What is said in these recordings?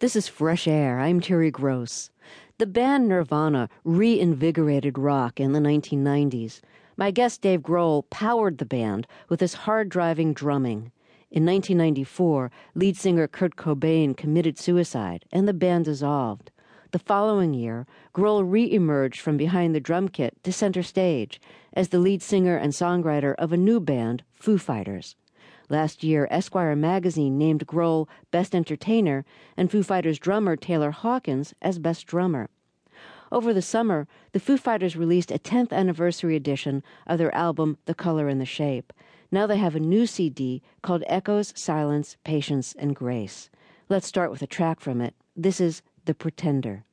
This is Fresh Air. I'm Terry Gross. The band Nirvana reinvigorated rock in the 1990s. My guest Dave Grohl powered the band with his hard driving drumming. In 1994, lead singer Kurt Cobain committed suicide and the band dissolved. The following year, Grohl re emerged from behind the drum kit to center stage as the lead singer and songwriter of a new band, Foo Fighters. Last year, Esquire magazine named Grohl Best Entertainer and Foo Fighters drummer Taylor Hawkins as Best Drummer. Over the summer, the Foo Fighters released a 10th anniversary edition of their album The Color and the Shape. Now they have a new CD called Echoes, Silence, Patience, and Grace. Let's start with a track from it. This is The Pretender.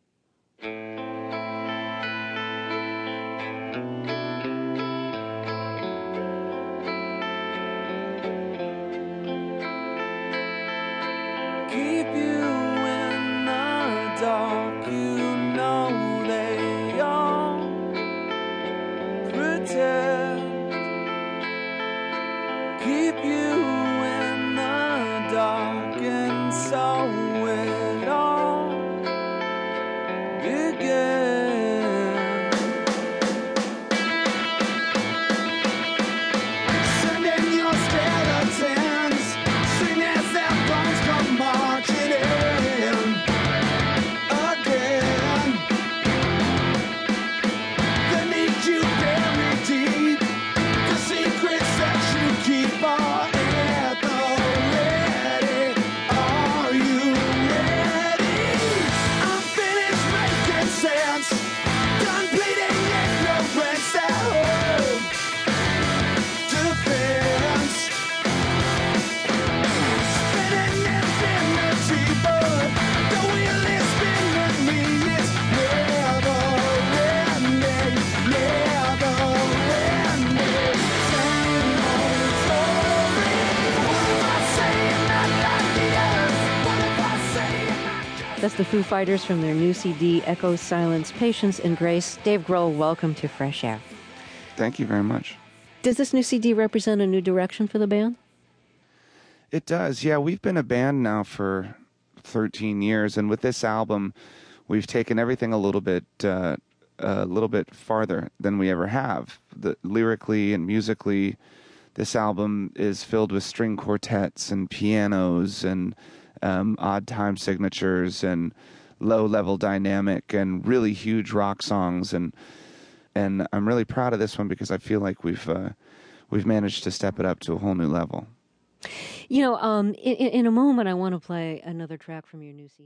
That's the Foo Fighters from their new CD, Echo, Silence, Patience, and Grace. Dave Grohl, welcome to Fresh Air. Thank you very much. Does this new CD represent a new direction for the band? It does. Yeah, we've been a band now for 13 years, and with this album, we've taken everything a little bit, uh, a little bit farther than we ever have. The, lyrically and musically, this album is filled with string quartets and pianos and um, odd time signatures and low level dynamic and really huge rock songs and and I'm really proud of this one because I feel like we've uh, we've managed to step it up to a whole new level. You know, um, in, in, a moment, I want to play another track from your new CD.